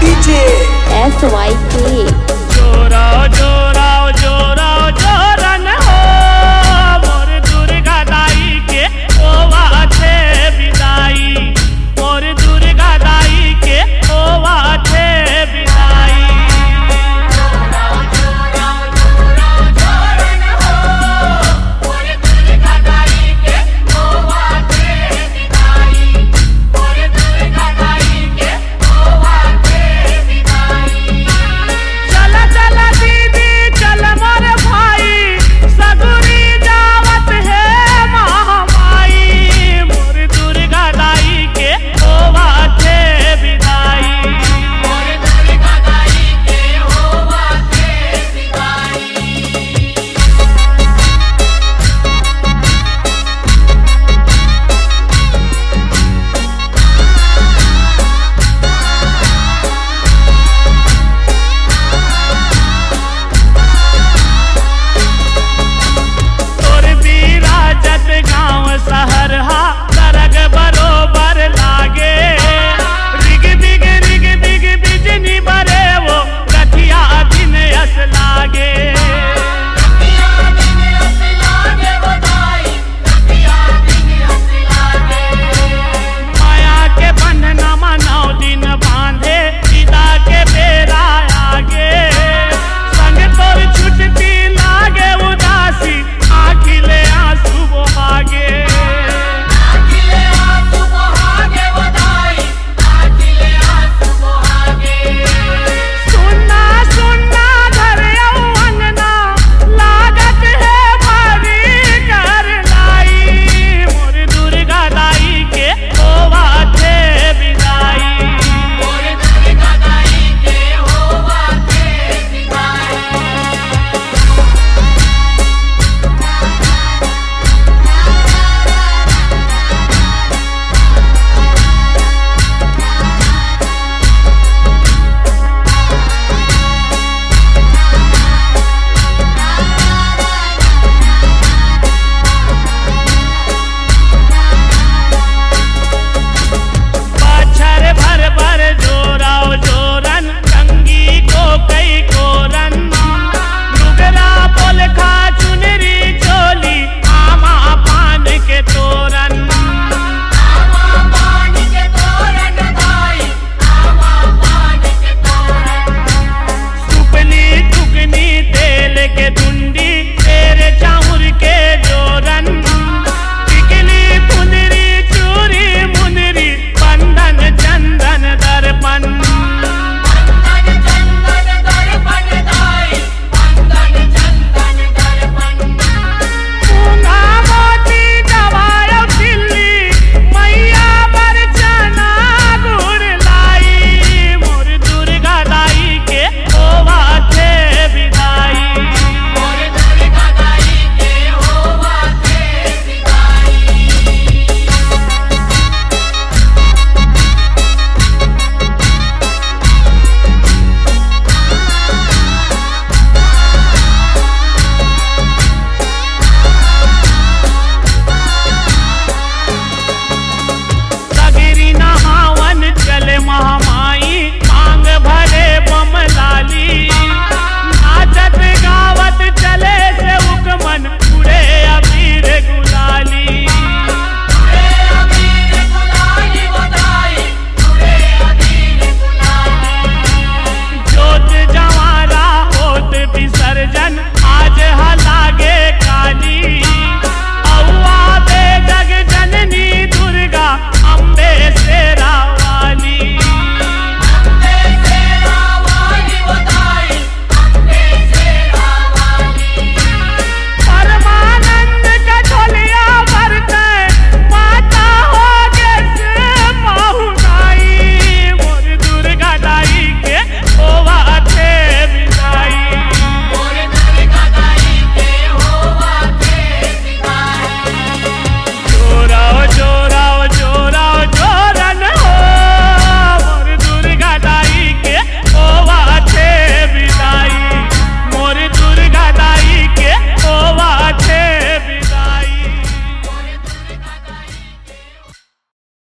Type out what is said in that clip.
DJ S Y के जोरा जोरा।